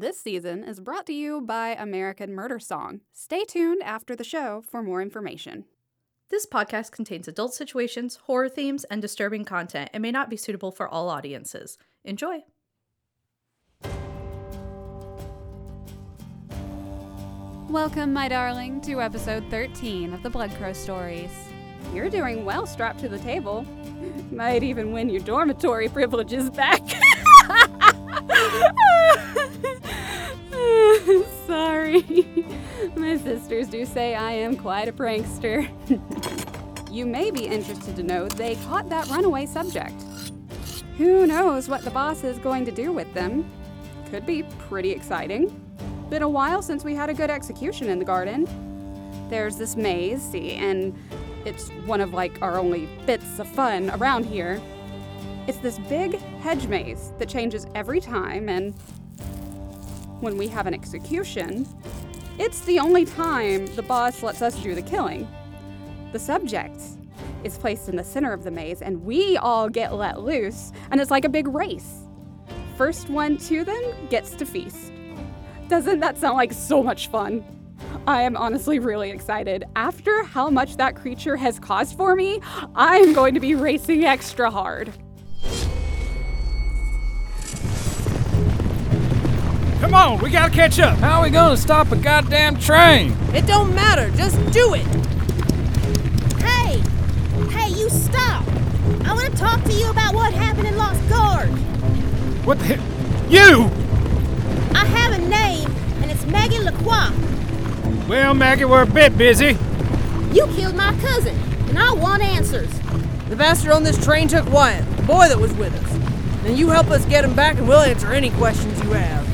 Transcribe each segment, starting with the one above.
This season is brought to you by American Murder Song. Stay tuned after the show for more information. This podcast contains adult situations, horror themes, and disturbing content and may not be suitable for all audiences. Enjoy! Welcome, my darling, to episode 13 of the Blood Crow Stories. You're doing well strapped to the table. Might even win your dormitory privileges back. Sorry. My sisters do say I am quite a prankster. you may be interested to know they caught that runaway subject. Who knows what the boss is going to do with them? Could be pretty exciting. Been a while since we had a good execution in the garden. There's this maze, see, and it's one of like our only bits of fun around here. It's this big hedge maze that changes every time, and when we have an execution, it's the only time the boss lets us do the killing. The subject is placed in the center of the maze, and we all get let loose, and it's like a big race. First one to them gets to feast. Doesn't that sound like so much fun? I am honestly really excited. After how much that creature has caused for me, I am going to be racing extra hard. Come on, we gotta catch up. How are we gonna stop a goddamn train? It don't matter, just do it! Hey! Hey, you stop! I want to talk to you about what happened in Lost Gorge. What the hell? You! I have a name, and it's Maggie Lacroix. Well, Maggie, we're a bit busy. You killed my cousin, and I want answers. The bastard on this train took Wyatt, the boy that was with us. Then you help us get him back, and we'll answer any questions you have.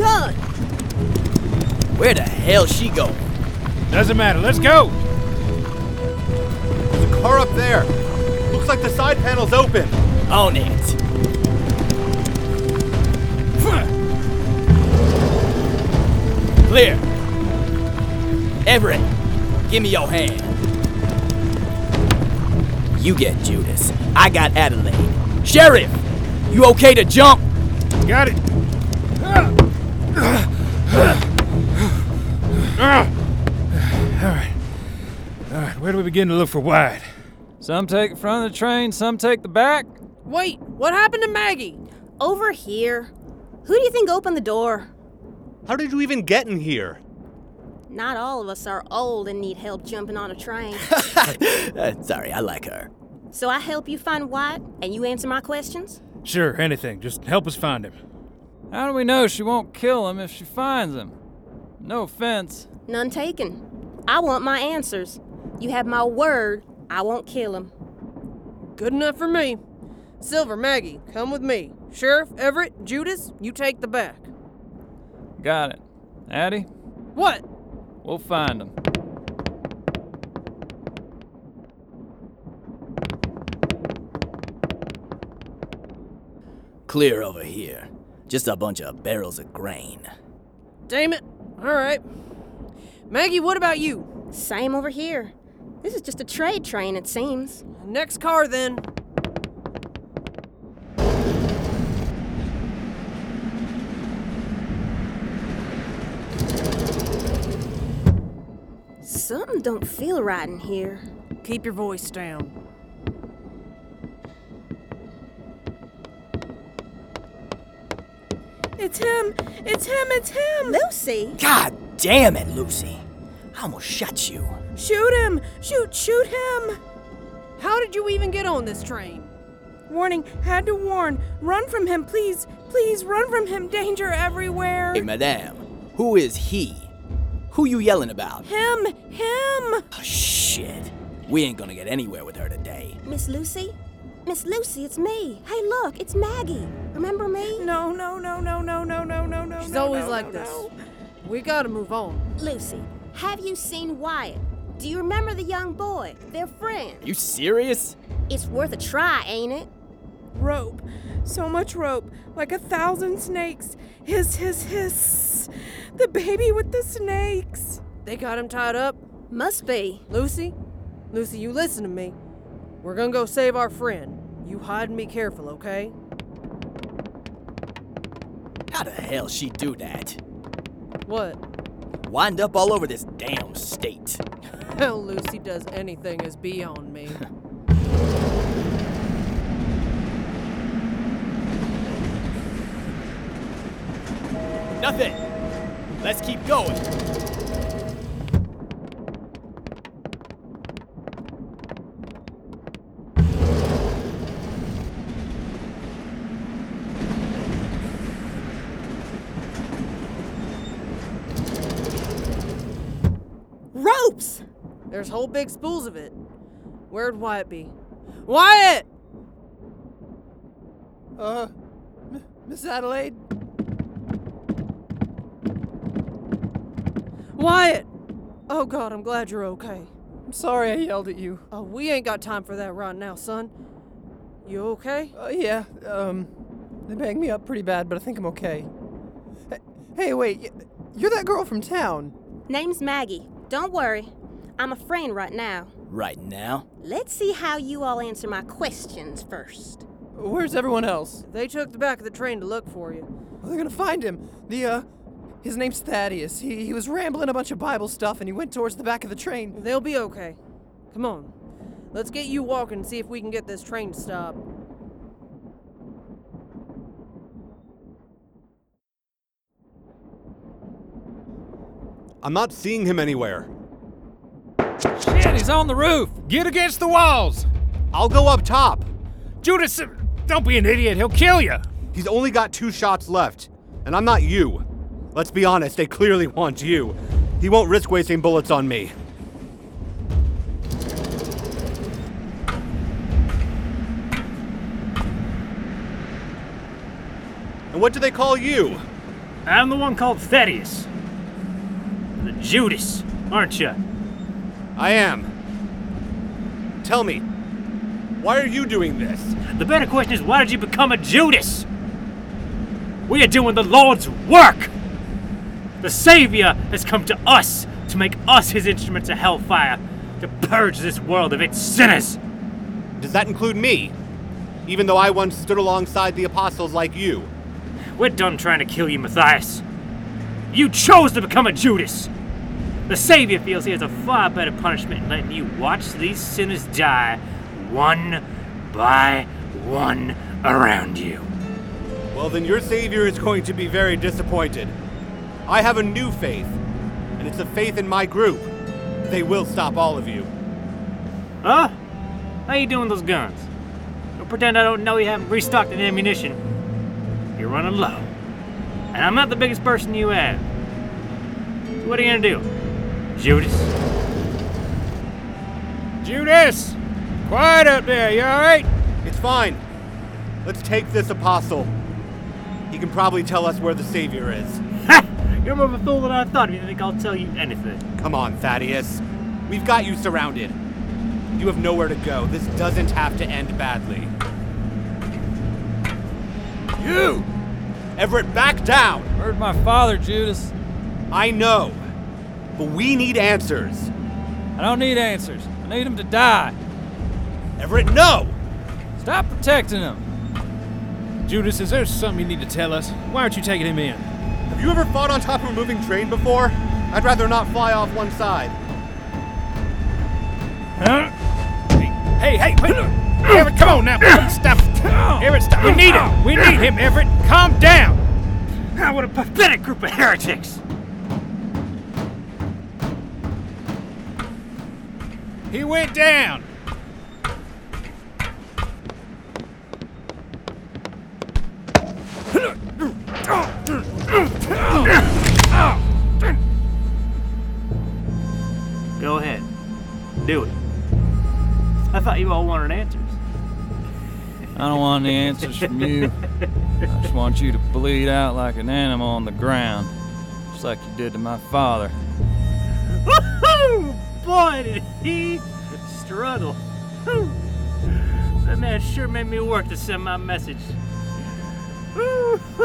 Done. Where the hell she going? Doesn't matter, let's go. There's a car up there. Looks like the side panel's open. On it. Clear. Everett, give me your hand. You get Judas. I got Adelaide. Sheriff, you okay to jump? Got it. Where do we begin to look for Wyatt? Some take the front of the train, some take the back. Wait, what happened to Maggie? Over here. Who do you think opened the door? How did you even get in here? Not all of us are old and need help jumping on a train. Uh, sorry, I like her. so I help you find Wyatt, and you answer my questions? Sure, anything. Just help us find him. How do we know she won't kill him if she finds him? No offense. None taken. I want my answers. You have my word, I won't kill him. Good enough for me. Silver, Maggie, come with me. Sheriff, Everett, Judas, you take the back. Got it. Addie, What? we'll find him. Clear over here. Just a bunch of barrels of grain. Damn it. All right. Maggie, what about you? Same over here. This is just a trade train, it seems. Next car, then. Something don't feel right in here. Keep your voice down. It's him! It's him! It's him! Lucy! God damn it, Lucy. I almost shot you. Shoot him! Shoot, shoot him! How did you even get on this train? Warning, had to warn. Run from him, please! Please run from him! Danger everywhere! Hey, madame, who is he? Who you yelling about? Him! Him! Oh, shit. We ain't gonna get anywhere with her today. Miss Lucy? Miss Lucy, it's me. Hey, look, it's Maggie. Remember me? No, no, no, no, no, no, no, no, no. She's no, always no, like no, this. no. We gotta move on. Lucy, have you seen Wyatt? Do you remember the young boy? Their friend? You serious? It's worth a try, ain't it? Rope. So much rope. Like a thousand snakes. Hiss, hiss, hiss. The baby with the snakes. They got him tied up. Must be. Lucy? Lucy, you listen to me. We're gonna go save our friend. You hide and be careful, okay? How the hell she do that? What? Wind up all over this damn state. How Lucy does anything is beyond me. Nothing. Let's keep going. Ropes! There's whole big spools of it. Where'd Wyatt be? Wyatt! Uh, M- Miss Adelaide? Wyatt! Oh god, I'm glad you're okay. I'm sorry I yelled at you. Oh, we ain't got time for that right now, son. You okay? Uh, yeah, um, they banged me up pretty bad, but I think I'm okay. Hey, hey wait, you're that girl from town. Name's Maggie. Don't worry. I'm a friend right now. Right now? Let's see how you all answer my questions first. Where's everyone else? They took the back of the train to look for you. Well, they're gonna find him. The, uh, his name's Thaddeus. He, he was rambling a bunch of Bible stuff and he went towards the back of the train. They'll be okay. Come on. Let's get you walking and see if we can get this train to stop. I'm not seeing him anywhere. Shit, he's on the roof. Get against the walls! I'll go up top. Judas, don't be an idiot. He'll kill you. He's only got two shots left, and I'm not you. Let's be honest, they clearly want you. He won't risk wasting bullets on me. And what do they call you? I'm the one called Thaddeus. The Judas, aren't you? I am. Tell me, why are you doing this? The better question is why did you become a Judas? We are doing the Lord's work! The Savior has come to us to make us his instruments of hellfire, to purge this world of its sinners. Does that include me? Even though I once stood alongside the apostles like you. We're done trying to kill you, Matthias. You chose to become a Judas. The Savior feels he has a far better punishment in letting you watch these sinners die one by one around you. Well, then your savior is going to be very disappointed. I have a new faith, and it's a faith in my group. They will stop all of you. Huh? How you doing with those guns? Don't pretend I don't know you haven't restocked the ammunition. You're running low. And I'm not the biggest person you have. So what are you gonna do? Judas? Judas! Quiet up there, you alright? It's fine. Let's take this apostle. He can probably tell us where the savior is. Ha! You're more of a fool than I thought. You think I'll tell you anything? Come on, Thaddeus. We've got you surrounded. You have nowhere to go. This doesn't have to end badly. You! Everett, back down! Heard my father, Judas. I know. But we need answers. I don't need answers. I need him to die. Everett, no! Stop protecting him. Judas, is there something you need to tell us? Why aren't you taking him in? Have you ever fought on top of a moving train before? I'd rather not fly off one side. Huh? Hey, hey, wait! Everett, come on now! Stop! Everett, stop! We need him! We need him, Everett! Calm down! Ah, what a pathetic group of heretics! He went down! Go ahead. Do it. I thought you all wanted answers. I don't want any answers from you. I just want you to bleed out like an animal on the ground, just like you did to my father. Boy, did he struggle. Whew. That man sure made me work to send my message.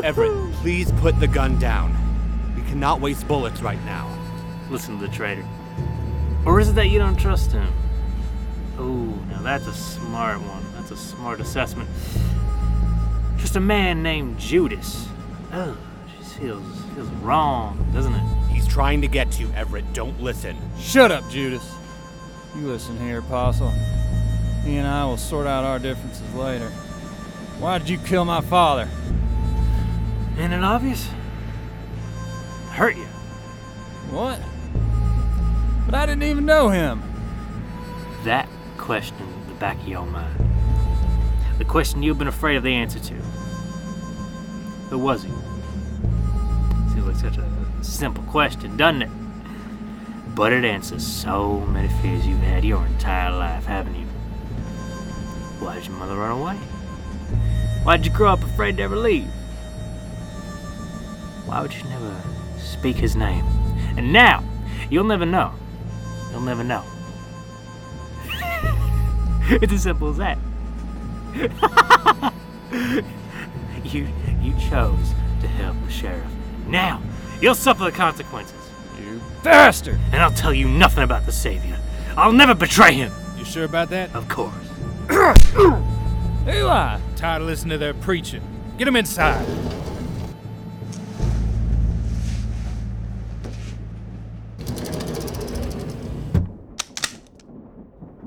Everett, please put the gun down. We cannot waste bullets right now. Listen to the traitor. Or is it that you don't trust him? Oh, now that's a smart one. That's a smart assessment. Just a man named Judas. Oh, feels feels wrong, doesn't it? He's trying to get to you, Everett. Don't listen. Shut up, Judas. You listen here, Apostle. He and I will sort out our differences later. Why did you kill my father? Ain't it obvious? Hurt you. What? But I didn't even know him. That question in the back of your mind. The question you've been afraid of the answer to. Who was he? Seems like such a simple question, doesn't it? But it answers so many fears you've had your entire life, haven't you? Why did your mother run away? Why did you grow up afraid to ever leave? Why would you never speak his name? And now, you'll never know. You'll never know. it's as simple as that. you you chose to help the sheriff. Now, you'll suffer the consequences. You bastard! And I'll tell you nothing about the Savior. I'll never betray him. You sure about that? Of course. Eli! Tired of listening to their preaching. Get him inside.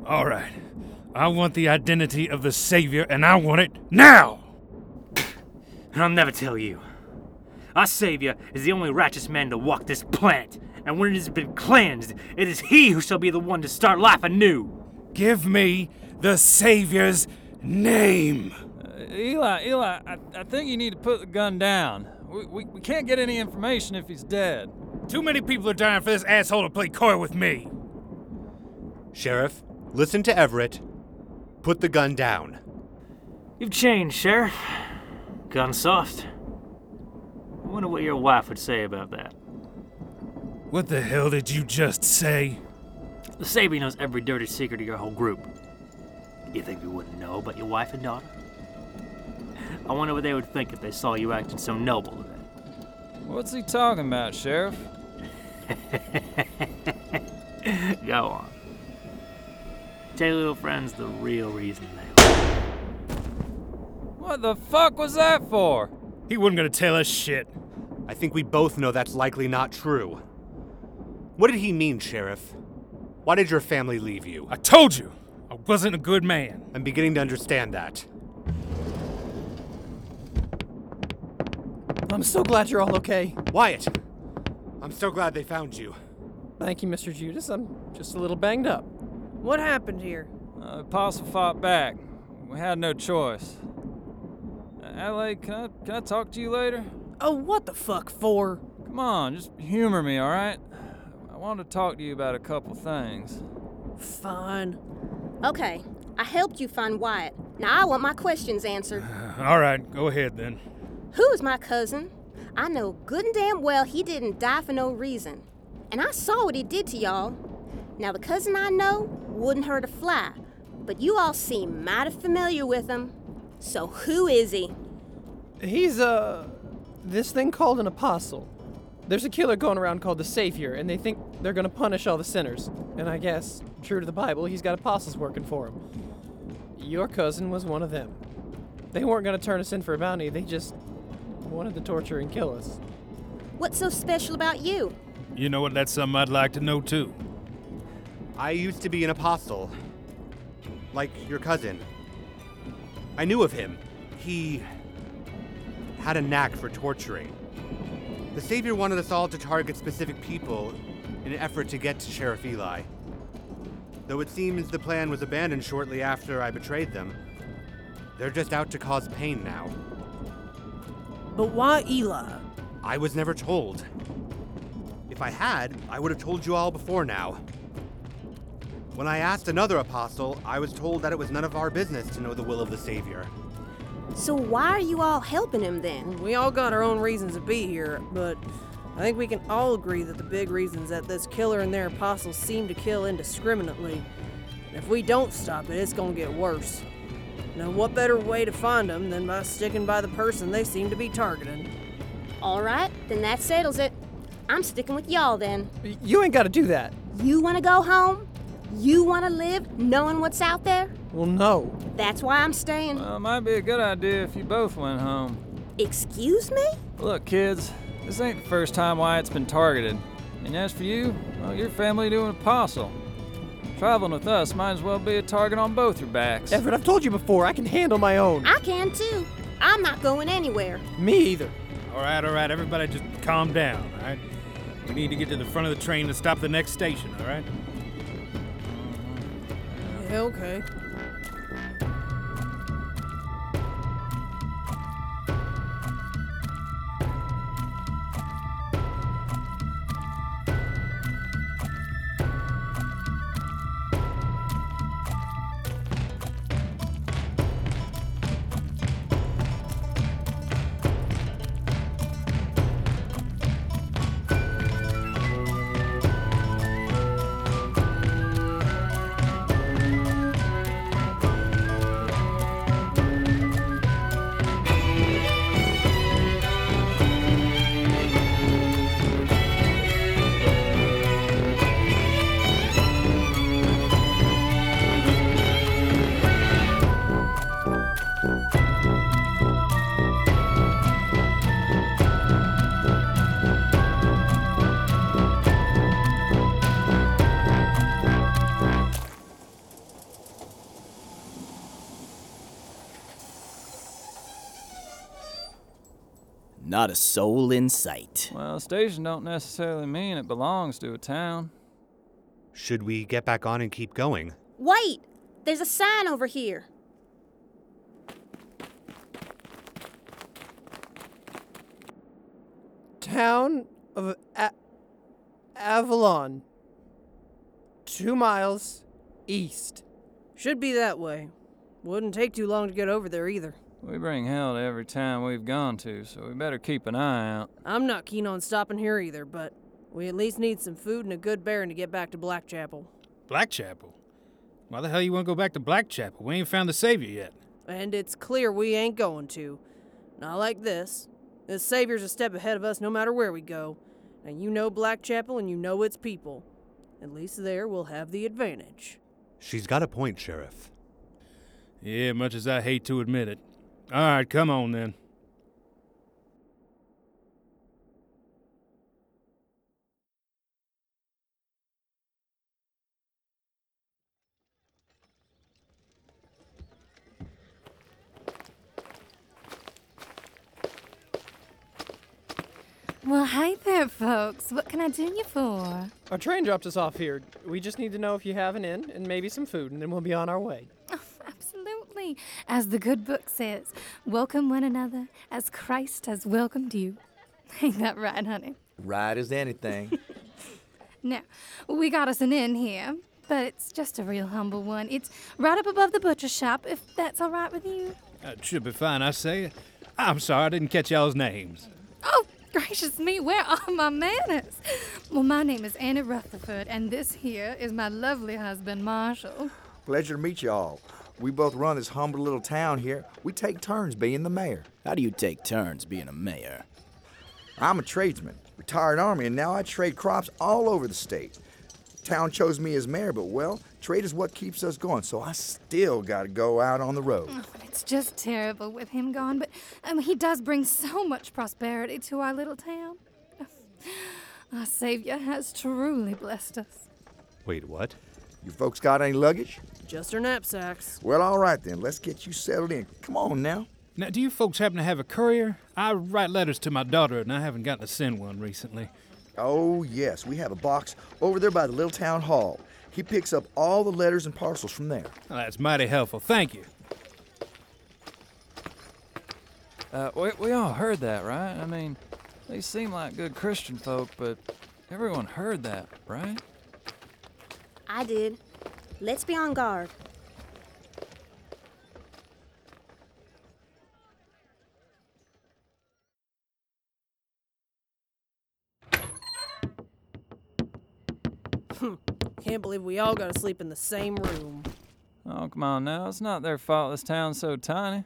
All right. I want the identity of the Savior, and I want it now! And I'll never tell you. Our Savior is the only righteous man to walk this planet, and when it has been cleansed, it is he who shall be the one to start life anew. Give me the Savior's name! Uh, Eli, Eli, I, I think you need to put the gun down. We, we, we can't get any information if he's dead. Too many people are dying for this asshole to play coy with me. Sheriff, listen to Everett. Put the gun down. You've changed, Sheriff. Gone soft. I wonder what your wife would say about that. What the hell did you just say? The Savior knows every dirty secret of your whole group. You think we wouldn't know about your wife and daughter? I wonder what they would think if they saw you acting so noble today. What's he talking about, Sheriff? Go on. Tell your little friends the real reason they What the fuck was that for? He wasn't gonna tell us shit. I think we both know that's likely not true. What did he mean, Sheriff? Why did your family leave you? I told you, I wasn't a good man. I'm beginning to understand that. I'm so glad you're all okay. Wyatt! I'm so glad they found you. Thank you, Mr. Judas. I'm just a little banged up. What happened here? Uh, Apostle fought back. We had no choice. Adelaide, can I, can I talk to you later? Oh, what the fuck for? Come on, just humor me, alright? I want to talk to you about a couple things. Fine. Okay, I helped you find Wyatt. Now I want my questions answered. All right, go ahead then. Who is my cousin? I know good and damn well he didn't die for no reason. And I saw what he did to y'all. Now, the cousin I know wouldn't hurt a fly, but you all seem mighty familiar with him. So, who is he? He's, uh, this thing called an apostle. There's a killer going around called the Savior, and they think they're gonna punish all the sinners. And I guess, true to the Bible, he's got apostles working for him. Your cousin was one of them. They weren't gonna turn us in for a bounty, they just wanted to torture and kill us. What's so special about you? You know what? That's something I'd like to know too. I used to be an apostle. Like your cousin. I knew of him. He had a knack for torturing. The Savior wanted us all to target specific people in an effort to get to Sheriff Eli. Though it seems the plan was abandoned shortly after I betrayed them, they're just out to cause pain now. But why Eli? I was never told. If I had, I would have told you all before now. When I asked another apostle, I was told that it was none of our business to know the will of the Savior. So, why are you all helping him then? We all got our own reasons to be here, but I think we can all agree that the big reason is that this killer and their apostles seem to kill indiscriminately. And if we don't stop it, it's gonna get worse. Now, what better way to find them than by sticking by the person they seem to be targeting? All right, then that settles it. I'm sticking with y'all then. You ain't gotta do that. You want to go home? You want to live knowing what's out there? Well, no. That's why I'm staying. Well, it might be a good idea if you both went home. Excuse me? Look, kids, This ain't the first time Wyatt's been targeted. And as for you, well, your family doing apostle. Traveling with us might as well be a target on both your backs. Everett, I've told you before, I can handle my own. I can too. I'm not going anywhere. Me either. All right, all right, everybody just calm down, all right? We need to get to the front of the train to stop the next station, all right? Yeah, okay. Not a soul in sight. Well, a station don't necessarily mean it belongs to a town. Should we get back on and keep going? Wait! There's a sign over here. Town of A- Avalon. Two miles east. Should be that way. Wouldn't take too long to get over there either. We bring hell to every town we've gone to, so we better keep an eye out. I'm not keen on stopping here either, but we at least need some food and a good bearing to get back to Blackchapel. Blackchapel? Why the hell you want to go back to Blackchapel? We ain't found the savior yet. And it's clear we ain't going to. Not like this. The Savior's a step ahead of us no matter where we go. And you know Blackchapel and you know its people. At least there we'll have the advantage. She's got a point, Sheriff. Yeah, much as I hate to admit it. All right, come on then. Well, hey there, folks. What can I do you for? Our train dropped us off here. We just need to know if you have an inn and maybe some food, and then we'll be on our way. Absolutely. As the good book says, welcome one another as Christ has welcomed you. Ain't that right, honey? Right as anything. Now, we got us an inn here, but it's just a real humble one. It's right up above the butcher shop, if that's all right with you. That should be fine, I say. I'm sorry, I didn't catch y'all's names. Oh, gracious me, where are my manners? Well, my name is Annie Rutherford, and this here is my lovely husband, Marshall. Pleasure to meet you all. We both run this humble little town here. We take turns being the mayor. How do you take turns being a mayor? I'm a tradesman, retired army, and now I trade crops all over the state. Town chose me as mayor, but well, trade is what keeps us going, so I still gotta go out on the road. Oh, it's just terrible with him gone, but um, he does bring so much prosperity to our little town. Our Savior has truly blessed us. Wait, what? You folks got any luggage? Just our knapsacks. Well, all right then. Let's get you settled in. Come on now. Now, do you folks happen to have a courier? I write letters to my daughter, and I haven't gotten to send one recently. Oh, yes. We have a box over there by the little town hall. He picks up all the letters and parcels from there. Well, that's mighty helpful. Thank you. Uh, we, we all heard that, right? I mean, they seem like good Christian folk, but everyone heard that, right? I did. Let's be on guard. Hmm. Can't believe we all gotta sleep in the same room. Oh, come on now. It's not their fault this town's so tiny.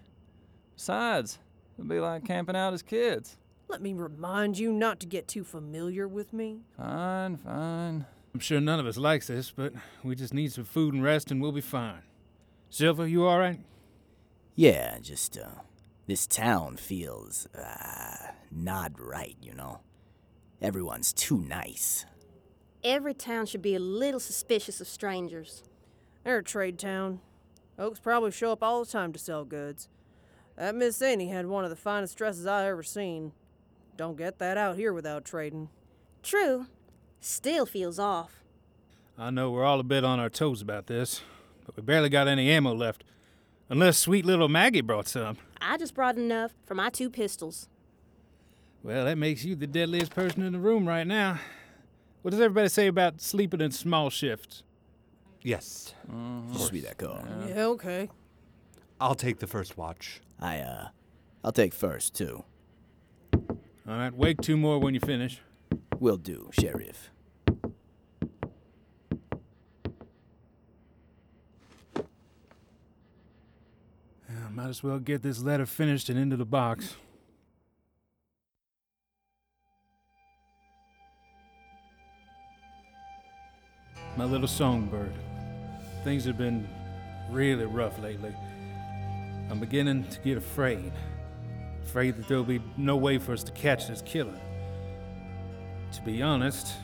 Besides, it'd be like camping out as kids. Let me remind you not to get too familiar with me. Fine, fine. I'm sure none of us likes this, but we just need some food and rest, and we'll be fine. Silver, you all right? Yeah, just, uh, this town feels, uh, not right, you know? Everyone's too nice. Every town should be a little suspicious of strangers. They're a trade town. Folks probably show up all the time to sell goods. That Miss Annie had one of the finest dresses I ever seen. Don't get that out here without trading. True. Still feels off. I know we're all a bit on our toes about this, but we barely got any ammo left. Unless sweet little Maggie brought some. I just brought enough for my two pistols. Well, that makes you the deadliest person in the room right now. What does everybody say about sleeping in small shifts? Yes. Sweet that call. Yeah, okay. I'll take the first watch. I, uh, I'll take first, too. All right, wake two more when you finish. Will do, Sheriff. Yeah, might as well get this letter finished and into the box. My little songbird. Things have been really rough lately. I'm beginning to get afraid. Afraid that there'll be no way for us to catch this killer. To be honest,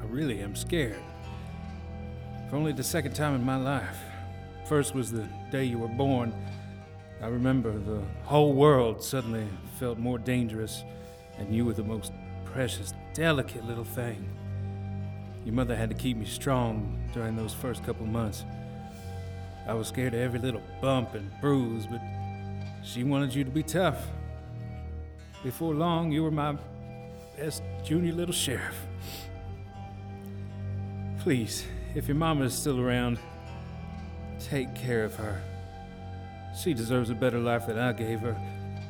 I really am scared. For only the second time in my life. First was the day you were born. I remember the whole world suddenly felt more dangerous, and you were the most precious, delicate little thing. Your mother had to keep me strong during those first couple months. I was scared of every little bump and bruise, but she wanted you to be tough. Before long, you were my best junior little sheriff. Please, if your mama is still around, take care of her. She deserves a better life than I gave her,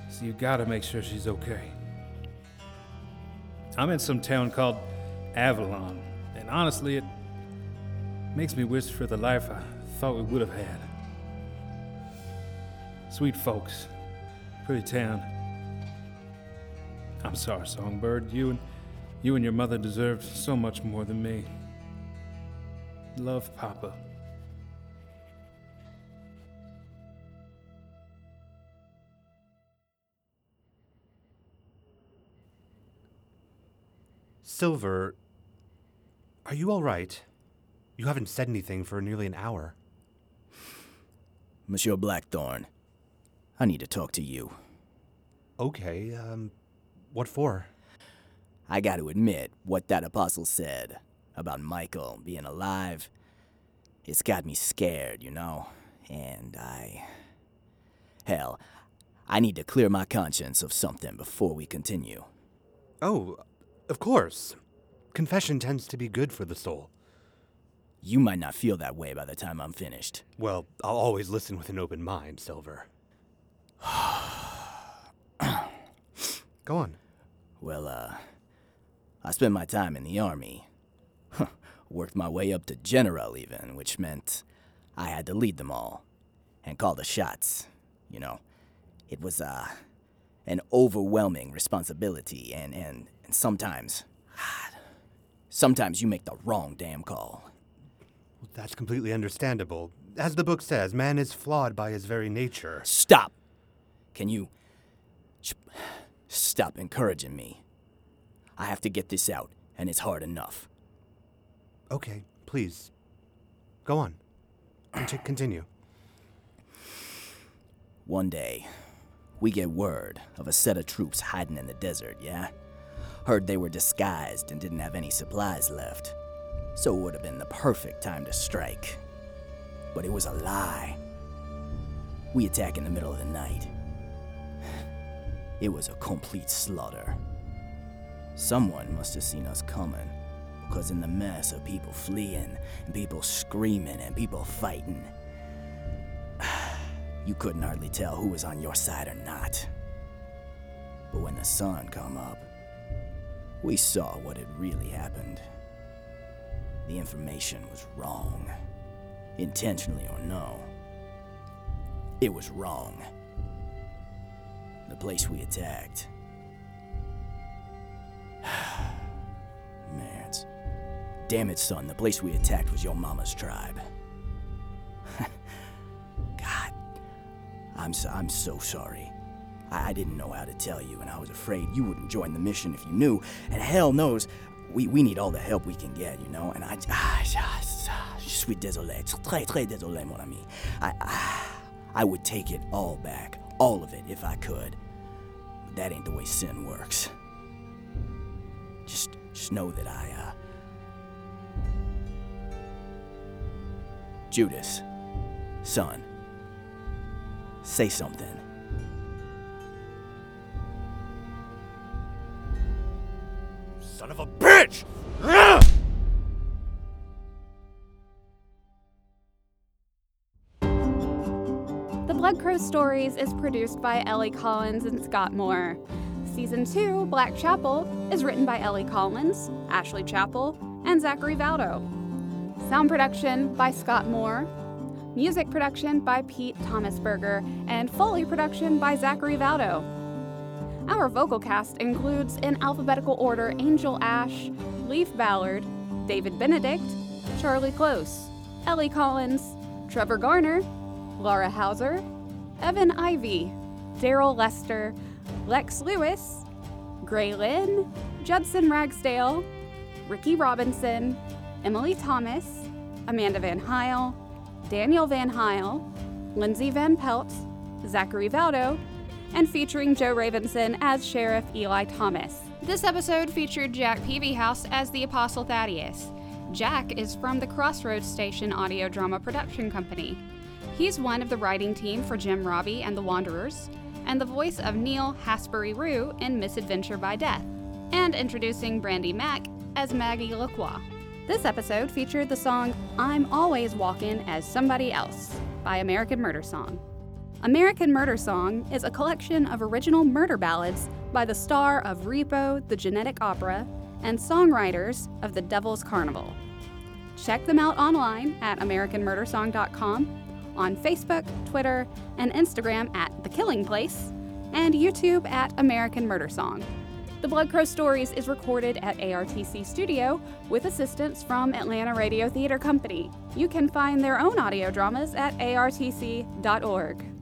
so you gotta make sure she's okay. I'm in some town called Avalon, and honestly, it makes me wish for the life I thought we would have had. Sweet folks, pretty town. I'm sorry, Songbird. You and you and your mother deserved so much more than me. Love, Papa. Silver, are you all right? You haven't said anything for nearly an hour. Monsieur Blackthorn, I need to talk to you. Okay, um, what for? I got to admit, what that apostle said about Michael being alive, it's got me scared, you know? And I. Hell, I need to clear my conscience of something before we continue. Oh, of course. Confession tends to be good for the soul. You might not feel that way by the time I'm finished. Well, I'll always listen with an open mind, Silver. Go on. Well, uh, I spent my time in the army. Worked my way up to general, even, which meant I had to lead them all and call the shots. You know, it was, uh, an overwhelming responsibility, and, and, and sometimes, sometimes you make the wrong damn call. That's completely understandable. As the book says, man is flawed by his very nature. Stop! Can you stop encouraging me? I have to get this out, and it's hard enough. Okay, please. Go on. Conti- continue. One day, we get word of a set of troops hiding in the desert, yeah? Heard they were disguised and didn't have any supplies left. So it would have been the perfect time to strike. But it was a lie. We attack in the middle of the night. It was a complete slaughter. Someone must have seen us coming, because in the mess of people fleeing, and people screaming, and people fighting, you couldn't hardly tell who was on your side or not. But when the sun come up, we saw what had really happened. The information was wrong. Intentionally or no. It was wrong. The place we attacked. Man, Damn it, son, the place we attacked was your mama's tribe. God, I'm so, I'm so sorry. I, I didn't know how to tell you, and I was afraid you wouldn't join the mission if you knew. And hell knows, we, we need all the help we can get, you know? And I. Ah, je suis désolé. Très, très désolé, mon ami. I, I, I would take it all back. All of it, if I could. But that ain't the way sin works. Just, just know that I, uh. Judas, son, say something. Son of a bitch! The Blood Crow Stories is produced by Ellie Collins and Scott Moore. Season 2, Black Chapel, is written by Ellie Collins, Ashley Chappell, and Zachary Valdo. Sound production by Scott Moore. Music production by Pete Thomasberger, and Foley production by Zachary Valdo. Our vocal cast includes, in alphabetical order, Angel Ash, Leaf Ballard, David Benedict, Charlie Close, Ellie Collins, Trevor Garner, Laura Hauser, Evan Ivy, Daryl Lester, Lex Lewis, Gray Lynn, Judson Ragsdale, Ricky Robinson, Emily Thomas, Amanda Van Heil, Daniel Van Heil, Lindsay Van Pelt, Zachary Valdo, and featuring Joe Ravenson as Sheriff Eli Thomas. This episode featured Jack Peavyhouse as the Apostle Thaddeus. Jack is from the Crossroads Station Audio Drama Production Company. He's one of the writing team for Jim Robbie and the Wanderers, and the voice of Neil Hasbury Rue in Misadventure by Death, and introducing Brandy Mack as Maggie Lacroix. This episode featured the song I'm Always Walking as Somebody Else by American Murder Song. American Murder Song is a collection of original murder ballads by the star of Repo, the Genetic Opera, and songwriters of The Devil's Carnival. Check them out online at AmericanMurderSong.com, on Facebook, Twitter, and Instagram at The Killing Place, and YouTube at American Murder Song. The Blood Crow Stories is recorded at ARTC Studio with assistance from Atlanta Radio Theater Company. You can find their own audio dramas at artc.org.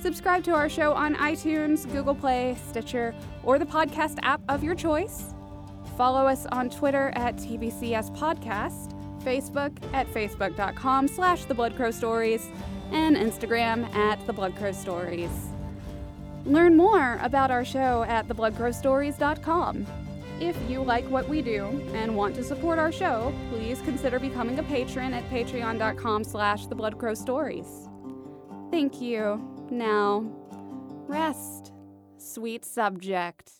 Subscribe to our show on iTunes, Google Play, Stitcher, or the podcast app of your choice. Follow us on Twitter at TBCS Podcast, Facebook at facebook.com slash The Blood Crow Stories, and Instagram at The Blood Crow Stories. Learn more about our show at thebloodcrowstories.com. If you like what we do and want to support our show, please consider becoming a patron at patreon.com slash thebloodcrowstories. Thank you. Now, rest, sweet subject.